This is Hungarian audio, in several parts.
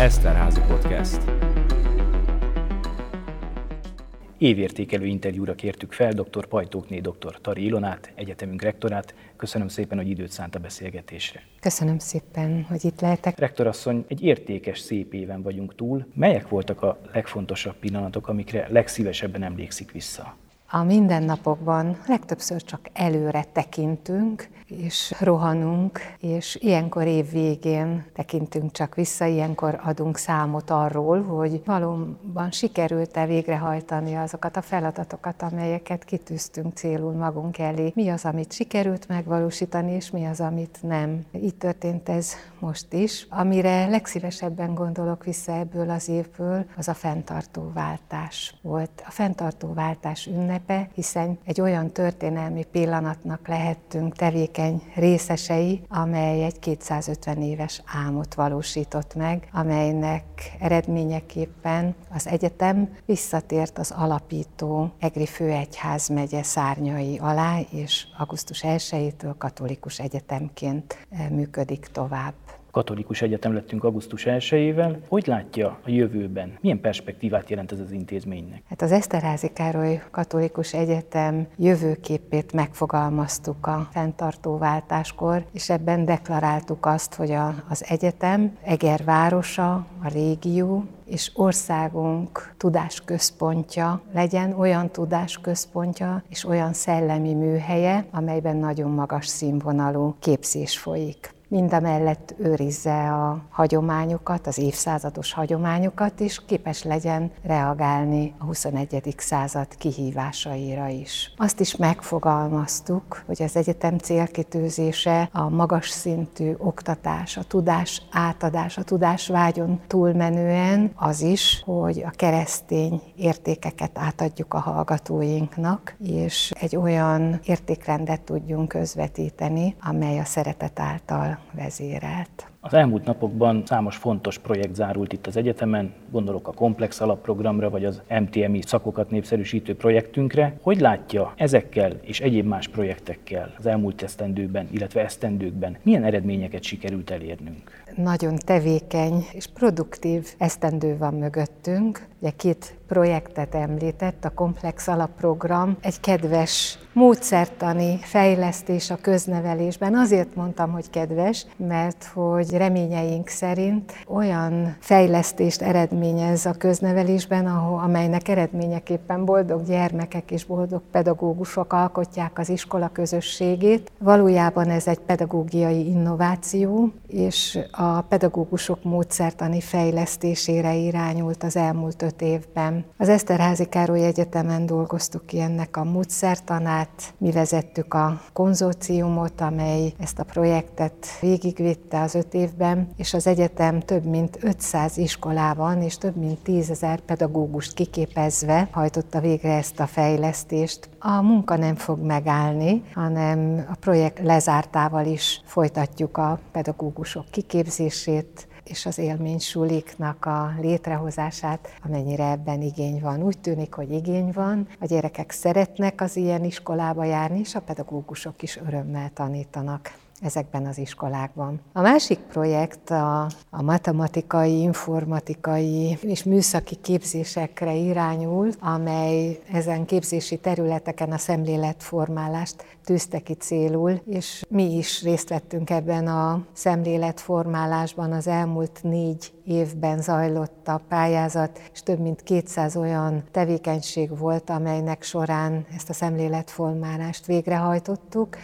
Eszterházi Podcast. Évértékelő interjúra kértük fel dr. Pajtókné dr. Tari Ilonát, egyetemünk rektorát. Köszönöm szépen, hogy időt szánt a beszélgetésre. Köszönöm szépen, hogy itt lehetek. Rektorasszony, egy értékes, szép éven vagyunk túl. Melyek voltak a legfontosabb pillanatok, amikre legszívesebben emlékszik vissza? A mindennapokban legtöbbször csak előre tekintünk, és rohanunk, és ilyenkor év végén tekintünk csak vissza, ilyenkor adunk számot arról, hogy valóban sikerült-e végrehajtani azokat a feladatokat, amelyeket kitűztünk célul magunk elé. Mi az, amit sikerült megvalósítani, és mi az, amit nem. Így történt ez most is. Amire legszívesebben gondolok vissza ebből az évből, az a fenntartó váltás volt. A fenntartó váltás ünnepe, hiszen egy olyan történelmi pillanatnak lehettünk tevékeny részesei, amely egy 250 éves álmot valósított meg, amelynek eredményeképpen az egyetem visszatért az alapító Egri Főegyház megye szárnyai alá, és augusztus 1-től katolikus egyetemként működik tovább katolikus egyetem lettünk augusztus 1-ével. Hogy látja a jövőben? Milyen perspektívát jelent ez az intézménynek? Hát az Eszterházi Károly Katolikus Egyetem jövőképét megfogalmaztuk a fenntartóváltáskor, és ebben deklaráltuk azt, hogy a, az egyetem Eger városa, a régió, és országunk tudásközpontja legyen, olyan tudásközpontja és olyan szellemi műhelye, amelyben nagyon magas színvonalú képzés folyik mindamellett őrizze a hagyományokat, az évszázados hagyományokat, és képes legyen reagálni a 21. század kihívásaira is. Azt is megfogalmaztuk, hogy az egyetem célkitűzése a magas szintű oktatás, a tudás átadás, a tudás vágyon túlmenően az is, hogy a keresztény értékeket átadjuk a hallgatóinknak, és egy olyan értékrendet tudjunk közvetíteni, amely a szeretet által vezérelt. Az elmúlt napokban számos fontos projekt zárult itt az egyetemen, gondolok a komplex alapprogramra, vagy az MTMI szakokat népszerűsítő projektünkre. Hogy látja ezekkel és egyéb más projektekkel az elmúlt esztendőben, illetve esztendőkben milyen eredményeket sikerült elérnünk? Nagyon tevékeny és produktív esztendő van mögöttünk. Ugye két projektet említett, a komplex alapprogram, egy kedves módszertani fejlesztés a köznevelésben. Azért mondtam, hogy kedves, mert hogy reményeink szerint olyan fejlesztést eredményez a köznevelésben, ahol, amelynek eredményeképpen boldog gyermekek és boldog pedagógusok alkotják az iskola közösségét. Valójában ez egy pedagógiai innováció, és a pedagógusok módszertani fejlesztésére irányult az elmúlt öt évben. Az Eszterházi Károly Egyetemen dolgoztuk ki ennek a módszertanát, mi vezettük a konzorciumot, amely ezt a projektet végigvitte az öt évben, és az egyetem több mint 500 iskolában és több mint 10 ezer pedagógust kiképezve hajtotta végre ezt a fejlesztést. A munka nem fog megállni, hanem a projekt lezártával is folytatjuk a pedagógusok kiképzését, és az élménysuliknak a létrehozását, amennyire ebben igény van. Úgy tűnik, hogy igény van, a gyerekek szeretnek az ilyen iskolába járni, és a pedagógusok is örömmel tanítanak ezekben az iskolákban. A másik projekt a, a matematikai, informatikai és műszaki képzésekre irányul, amely ezen képzési területeken a szemléletformálást tűzte ki célul, és mi is részt vettünk ebben a szemléletformálásban az elmúlt négy évben zajlott a pályázat, és több mint 200 olyan tevékenység volt, amelynek során ezt a szemléletformálást végrehajtottuk.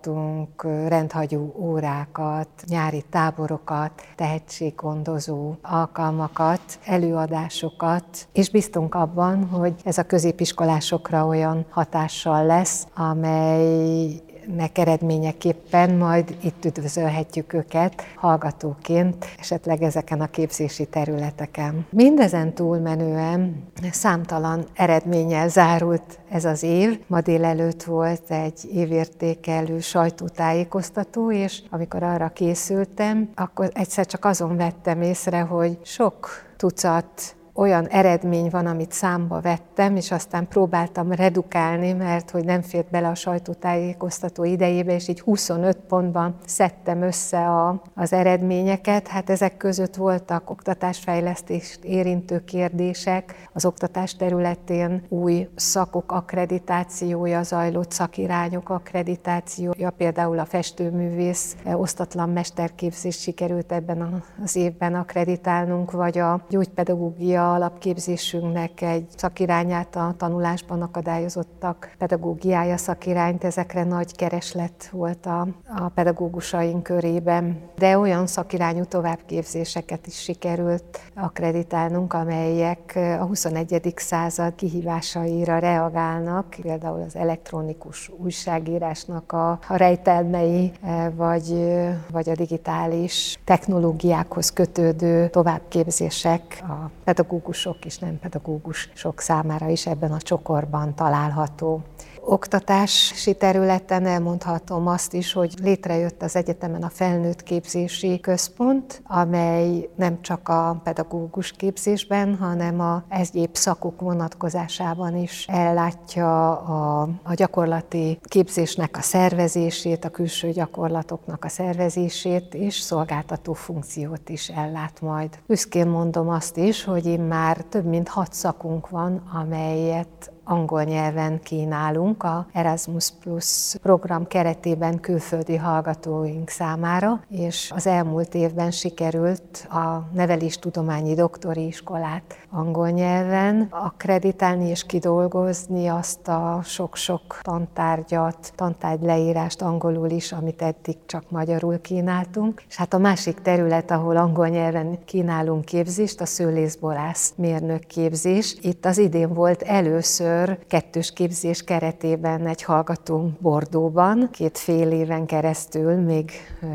Tartottunk rendhagyó órákat, nyári táborokat, tehetséggondozó alkalmakat, előadásokat, és biztunk abban, hogy ez a középiskolásokra olyan hatással lesz, amely nek eredményeképpen majd itt üdvözölhetjük őket hallgatóként, esetleg ezeken a képzési területeken. Mindezen túlmenően számtalan eredménnyel zárult ez az év. Ma délelőtt volt egy évértékelő sajtótájékoztató, és amikor arra készültem, akkor egyszer csak azon vettem észre, hogy sok tucat olyan eredmény van, amit számba vettem, és aztán próbáltam redukálni, mert hogy nem fért bele a sajtótájékoztató idejébe, és így 25 pontban szedtem össze a, az eredményeket. Hát ezek között voltak oktatásfejlesztést érintő kérdések, az oktatás területén új szakok akkreditációja zajlott, szakirányok akkreditációja, például a festőművész osztatlan mesterképzés sikerült ebben az évben akkreditálnunk, vagy a gyógypedagógia alapképzésünknek egy szakirányát a tanulásban akadályozottak pedagógiája szakirányt, ezekre nagy kereslet volt a, a pedagógusaink körében, de olyan szakirányú továbbképzéseket is sikerült akkreditálnunk, amelyek a 21. század kihívásaira reagálnak, például az elektronikus újságírásnak a, a rejtelmei, vagy, vagy a digitális technológiákhoz kötődő továbbképzések a pedagógusok és nem pedagógusok számára is ebben a csokorban található. Oktatási területen elmondhatom azt is, hogy létrejött az egyetemen a felnőtt képzési központ, amely nem csak a pedagógus képzésben, hanem a egyéb szakok vonatkozásában is ellátja a, a gyakorlati képzésnek a szervezését, a külső gyakorlatoknak a szervezését, és szolgáltató funkciót is ellát majd. Büszkén mondom azt is, hogy én már több mint hat szakunk van, amelyet angol nyelven kínálunk a Erasmus Plus program keretében külföldi hallgatóink számára, és az elmúlt évben sikerült a neveléstudományi doktori iskolát angol nyelven akkreditálni és kidolgozni azt a sok-sok tantárgyat, tantárgy leírást angolul is, amit eddig csak magyarul kínáltunk. És hát a másik terület, ahol angol nyelven kínálunk képzést, a szőlészborász mérnök képzés. Itt az idén volt először először kettős képzés keretében egy hallgatónk Bordóban, két fél éven keresztül, még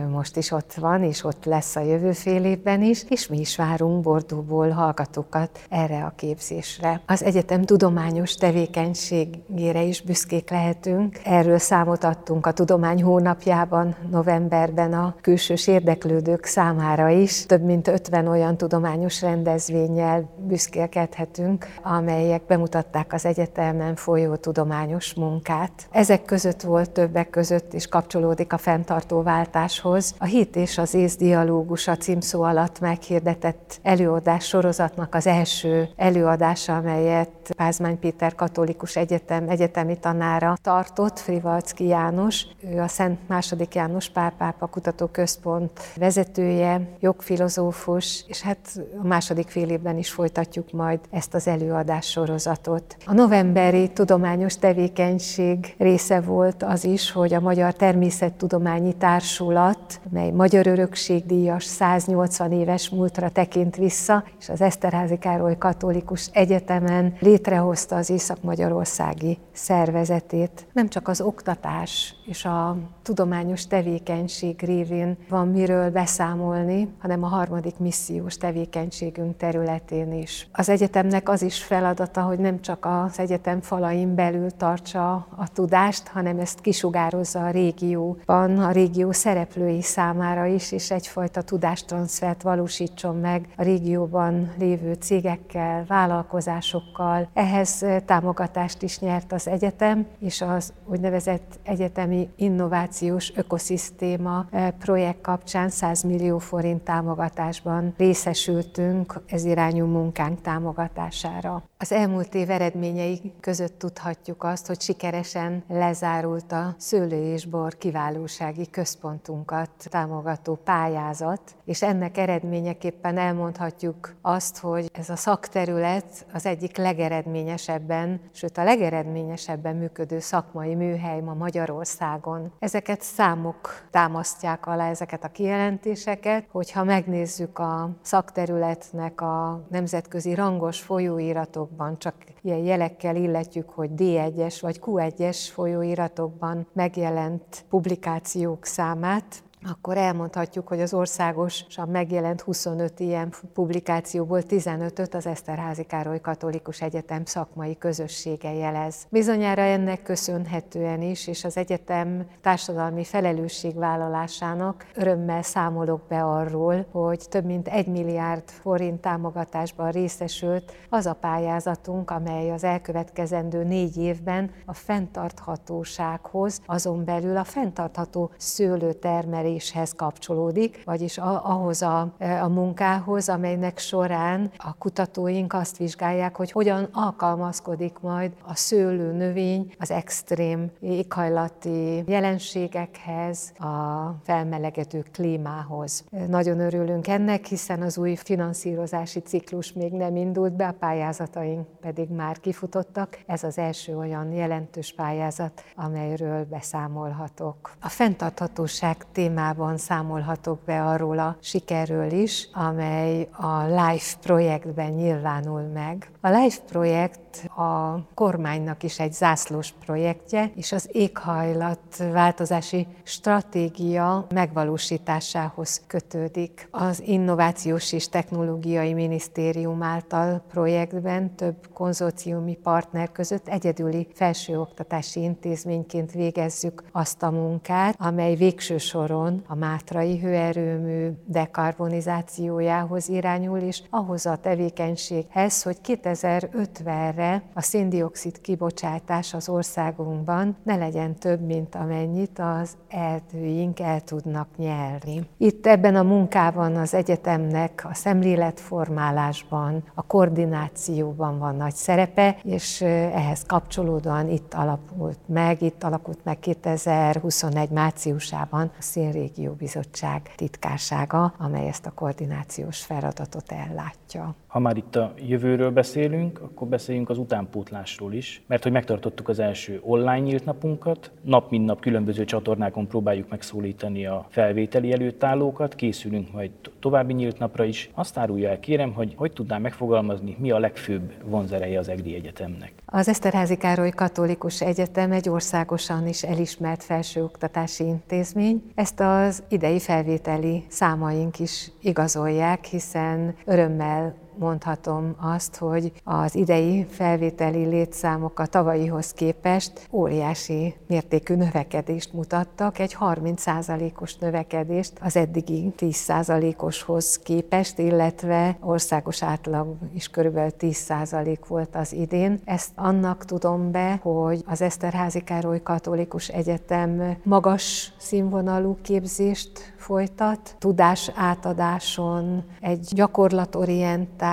most is ott van, és ott lesz a jövő fél évben is, és mi is várunk Bordóból hallgatókat erre a képzésre. Az egyetem tudományos tevékenységére is büszkék lehetünk. Erről számot adtunk a Tudomány hónapjában, novemberben a külsős érdeklődők számára is. Több mint 50 olyan tudományos rendezvényel büszkélkedhetünk, amelyek bemutatták az egyetem egyetemen folyó tudományos munkát. Ezek között volt többek között, és kapcsolódik a fenntartó váltáshoz. A Hit és az Ész dialógus a címszó alatt meghirdetett előadás sorozatnak az első előadása, amelyet Pázmány Péter Katolikus Egyetem egyetemi tanára tartott, Frivalcki János. Ő a Szent II. János Pálpápa Kutatóközpont vezetője, jogfilozófus, és hát a második fél évben is folytatjuk majd ezt az előadás sorozatot. A november novemberi tudományos tevékenység része volt az is, hogy a Magyar Természettudományi Társulat, mely Magyar Örökségdíjas 180 éves múltra tekint vissza, és az Eszterházi Károly Katolikus Egyetemen létrehozta az Észak-Magyarországi szervezetét. Nem csak az oktatás és a tudományos tevékenység révén van miről beszámolni, hanem a harmadik missziós tevékenységünk területén is. Az egyetemnek az is feladata, hogy nem csak az egyetem falain belül tartsa a tudást, hanem ezt kisugározza a régióban, a régió szereplői számára is, és egyfajta tudástranszfert valósítson meg a régióban lévő cégekkel, vállalkozásokkal. Ehhez támogatást is nyert az egyetem, és az úgynevezett egyetemi innovációs ökoszisztéma projekt kapcsán 100 millió forint támogatásban részesültünk ez irányú munkánk támogatására. Az elmúlt év eredményei között tudhatjuk azt, hogy sikeresen lezárult a szőlő és bor kiválósági központunkat támogató pályázat, és ennek eredményeképpen elmondhatjuk azt, hogy ez a szakterület az egyik legeredményesebben, sőt a legeredményesebben működő szakmai műhely ma Magyarországon. Ezeket számok támasztják alá ezeket a kijelentéseket, hogyha megnézzük a szakterületnek a nemzetközi rangos folyóiratok folyóiratokban, csak ilyen jelekkel illetjük, hogy D1-es vagy Q1-es folyóiratokban megjelent publikációk számát, akkor elmondhatjuk, hogy az országosan megjelent 25 ilyen publikációból 15-öt az Eszterházi Károly Katolikus Egyetem szakmai közössége jelez. Bizonyára ennek köszönhetően is, és az egyetem társadalmi felelősségvállalásának örömmel számolok be arról, hogy több mint egy milliárd forint támogatásban részesült az a pályázatunk, amely az elkövetkezendő négy évben a fenntarthatósághoz, azon belül a fenntartható szőlőtermeléshez kapcsolódik, vagyis ahhoz a, a munkához, amelynek során a kutatóink azt vizsgálják, hogy hogyan alkalmazkodik majd a szőlő növény az extrém éghajlati jelenségekhez, a felmelegedő klímához. Nagyon örülünk ennek, hiszen az új finanszírozási ciklus még nem indult be, a pályázataink pedig már kifutottak. Ez az első olyan jelentős pályázat, amelyről beszámolhatok. A fenntarthatóság témában számolhatok be arról a sikerről is, amely a LIFE projektben nyilvánul meg. A LIFE projekt a kormánynak is egy zászlós projektje, és az éghajlat változási stratégia megvalósításához kötődik. Az Innovációs és Technológiai Minisztérium által projektben több konzorciumi partner között egyedüli felsőoktatási intézményként végezzük azt a munkát, amely végső soron a Mátrai hőerőmű dekarbonizációjához irányul, és ahhoz a tevékenységhez, hogy 2050-re a széndiokszid kibocsátás az országunkban ne legyen több, mint amennyit az erdőink el tudnak nyerni. Itt ebben a munkában az egyetemnek a szemléletformálásban, a koordinációban van nagy szerepe, és ehhez kapcsolódóan itt alapult meg, itt alakult meg 2021 márciusában a Szénrégió Bizottság titkársága, amely ezt a koordinációs feladatot ellátja. Ha már itt a jövőről beszélünk, akkor beszéljünk az utánpótlásról is, mert hogy megtartottuk az első online nyílt napunkat, nap mint nap különböző csatornákon próbáljuk megszólítani a felvételi előtállókat, készülünk majd további nyílt napra is. Azt árulja el, kérem, hogy hogy tudnám megfogalmazni, mi a legfőbb vonzereje az EGRI Egyetemnek. Az Eszterházi Károly Katolikus Egyetem egy országosan is elismert felsőoktatási intézmény. Ezt az idei felvételi számaink is igazolják, hiszen örömmel mondhatom azt, hogy az idei felvételi létszámok a tavalyihoz képest óriási mértékű növekedést mutattak, egy 30%-os növekedést az eddigi 10%-oshoz képest, illetve országos átlag is körülbelül 10% volt az idén. Ezt annak tudom be, hogy az Eszterházi Károly Katolikus Egyetem magas színvonalú képzést folytat, tudás átadáson egy gyakorlatorientált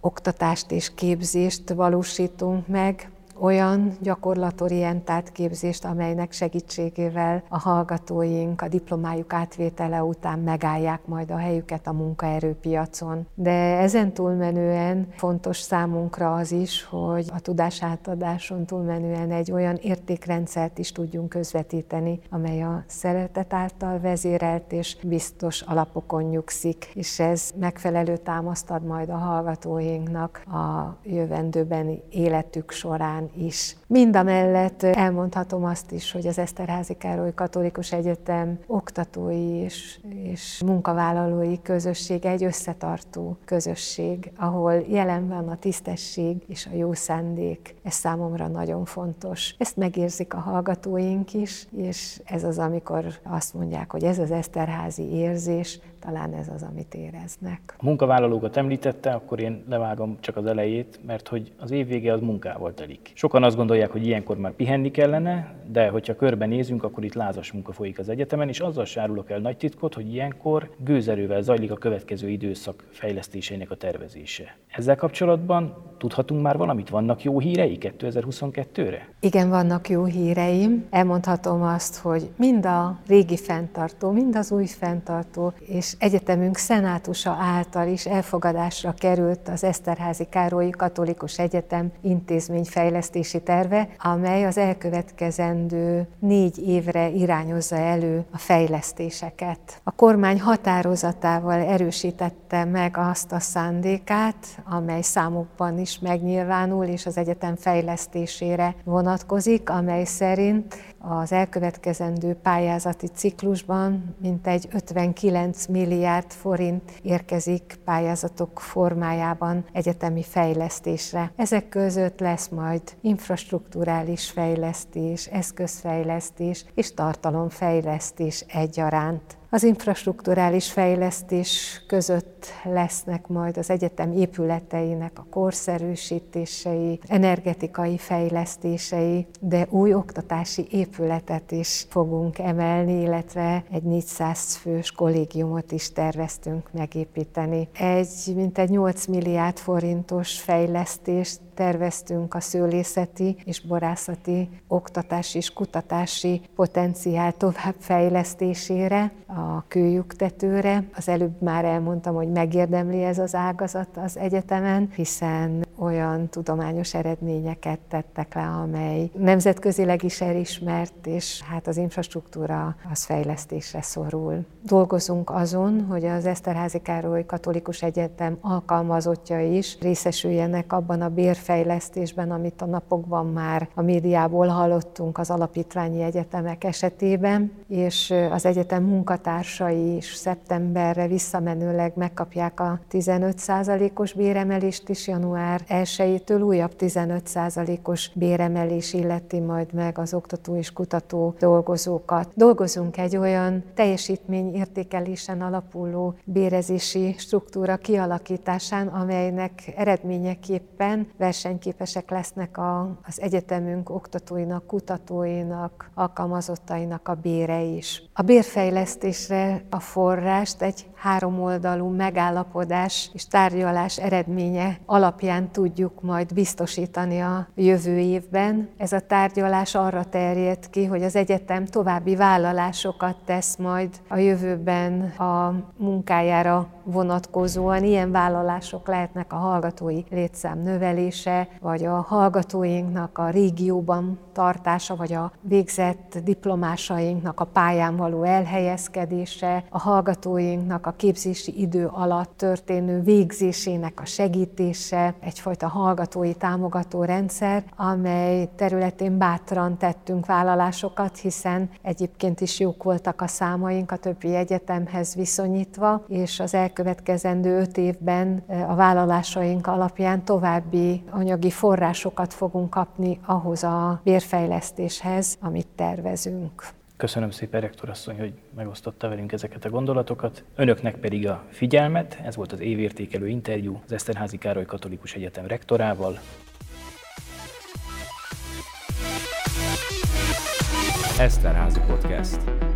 oktatást és képzést valósítunk meg, olyan gyakorlatorientált képzést, amelynek segítségével a hallgatóink a diplomájuk átvétele után megállják majd a helyüket a munkaerőpiacon. De ezen túlmenően fontos számunkra az is, hogy a tudásátadáson túlmenően egy olyan értékrendszert is tudjunk közvetíteni, amely a szeretet által vezérelt és biztos alapokon nyugszik, és ez megfelelő támaszt ad majd a hallgatóinknak a jövendőben életük során is. Mind a mellett elmondhatom azt is, hogy az Eszterházi Károly Katolikus Egyetem oktatói és, és munkavállalói közössége egy összetartó közösség, ahol jelen van a tisztesség és a jó szándék. Ez számomra nagyon fontos. Ezt megérzik a hallgatóink is, és ez az, amikor azt mondják, hogy ez az Eszterházi érzés, talán ez az, amit éreznek. A munkavállalókat említette, akkor én levágom csak az elejét, mert hogy az év vége az munkával telik. Sokan azt gondolják, hogy ilyenkor már pihenni kellene, de hogyha körbenézünk, akkor itt lázas munka folyik az egyetemen, és azzal sárulok el nagy titkot, hogy ilyenkor gőzerővel zajlik a következő időszak fejlesztésének a tervezése. Ezzel kapcsolatban tudhatunk már valamit? Vannak jó hírei 2022-re? Igen, vannak jó híreim. Elmondhatom azt, hogy mind a régi fenntartó, mind az új fenntartó, és egyetemünk szenátusa által is elfogadásra került az Eszterházi Károlyi Katolikus Egyetem intézményfejlesztési terve, amely az elkövetkezendő négy évre irányozza elő a fejlesztéseket. A kormány határozatával erősítette meg azt a szándékát, amely számukban is megnyilvánul, és az egyetem fejlesztésére vonatkozik, amely szerint az elkövetkezendő pályázati ciklusban mintegy 59 milliárd forint érkezik pályázatok formájában egyetemi fejlesztésre. Ezek között lesz majd infrastruktúrális fejlesztés, eszközfejlesztés és tartalomfejlesztés egyaránt. Az infrastruktúrális fejlesztés között lesznek majd az egyetem épületeinek a korszerűsítései, energetikai fejlesztései, de új oktatási épületet is fogunk emelni, illetve egy 400 fős kollégiumot is terveztünk megépíteni. Egy mintegy 8 milliárd forintos fejlesztést terveztünk a szőlészeti és borászati oktatási és kutatási potenciál továbbfejlesztésére, a kőjuktetőre. Az előbb már elmondtam, hogy megérdemli ez az ágazat az egyetemen, hiszen olyan tudományos eredményeket tettek le, amely nemzetközileg is elismert, és hát az infrastruktúra az fejlesztésre szorul. Dolgozunk azon, hogy az Eszterházi Károly Katolikus Egyetem alkalmazottja is részesüljenek abban a bérfejlesztésben, amit a napokban már a médiából hallottunk az alapítványi egyetemek esetében, és az egyetem munkatársai is szeptemberre visszamenőleg megkapják a 15%-os béremelést is január 1-től újabb 15%-os béremelés illeti majd meg az oktató és kutató dolgozókat. Dolgozunk egy olyan teljesítményértékelésen alapuló bérezési struktúra kialakításán, amelynek eredményeképpen versenyképesek lesznek a, az egyetemünk oktatóinak, kutatóinak, alkalmazottainak a bére is. A bérfejlesztésre a forrást egy háromoldalú megállapodás és tárgyalás eredménye alapján tudjuk majd biztosítani a jövő évben. Ez a tárgyalás arra terjed ki, hogy az egyetem további vállalásokat tesz majd a jövőben a munkájára vonatkozóan. Ilyen vállalások lehetnek a hallgatói létszám növelése, vagy a hallgatóinknak a régióban tartása, vagy a végzett diplomásainknak a pályán való elhelyezkedése, a hallgatóinknak a képzési idő alatt történő végzésének a segítése, egyfajta hallgatói támogató rendszer, amely területén bátran tettünk vállalásokat, hiszen egyébként is jók voltak a számaink a többi egyetemhez viszonyítva, és az elkövetkezendő öt évben a vállalásaink alapján további anyagi forrásokat fogunk kapni ahhoz a bérfejlesztéshez, amit tervezünk. Köszönöm szépen, rektor asszony, hogy megosztotta velünk ezeket a gondolatokat. Önöknek pedig a figyelmet. Ez volt az évértékelő interjú az Eszterházi Károly Katolikus Egyetem rektorával. Eszterházi Podcast.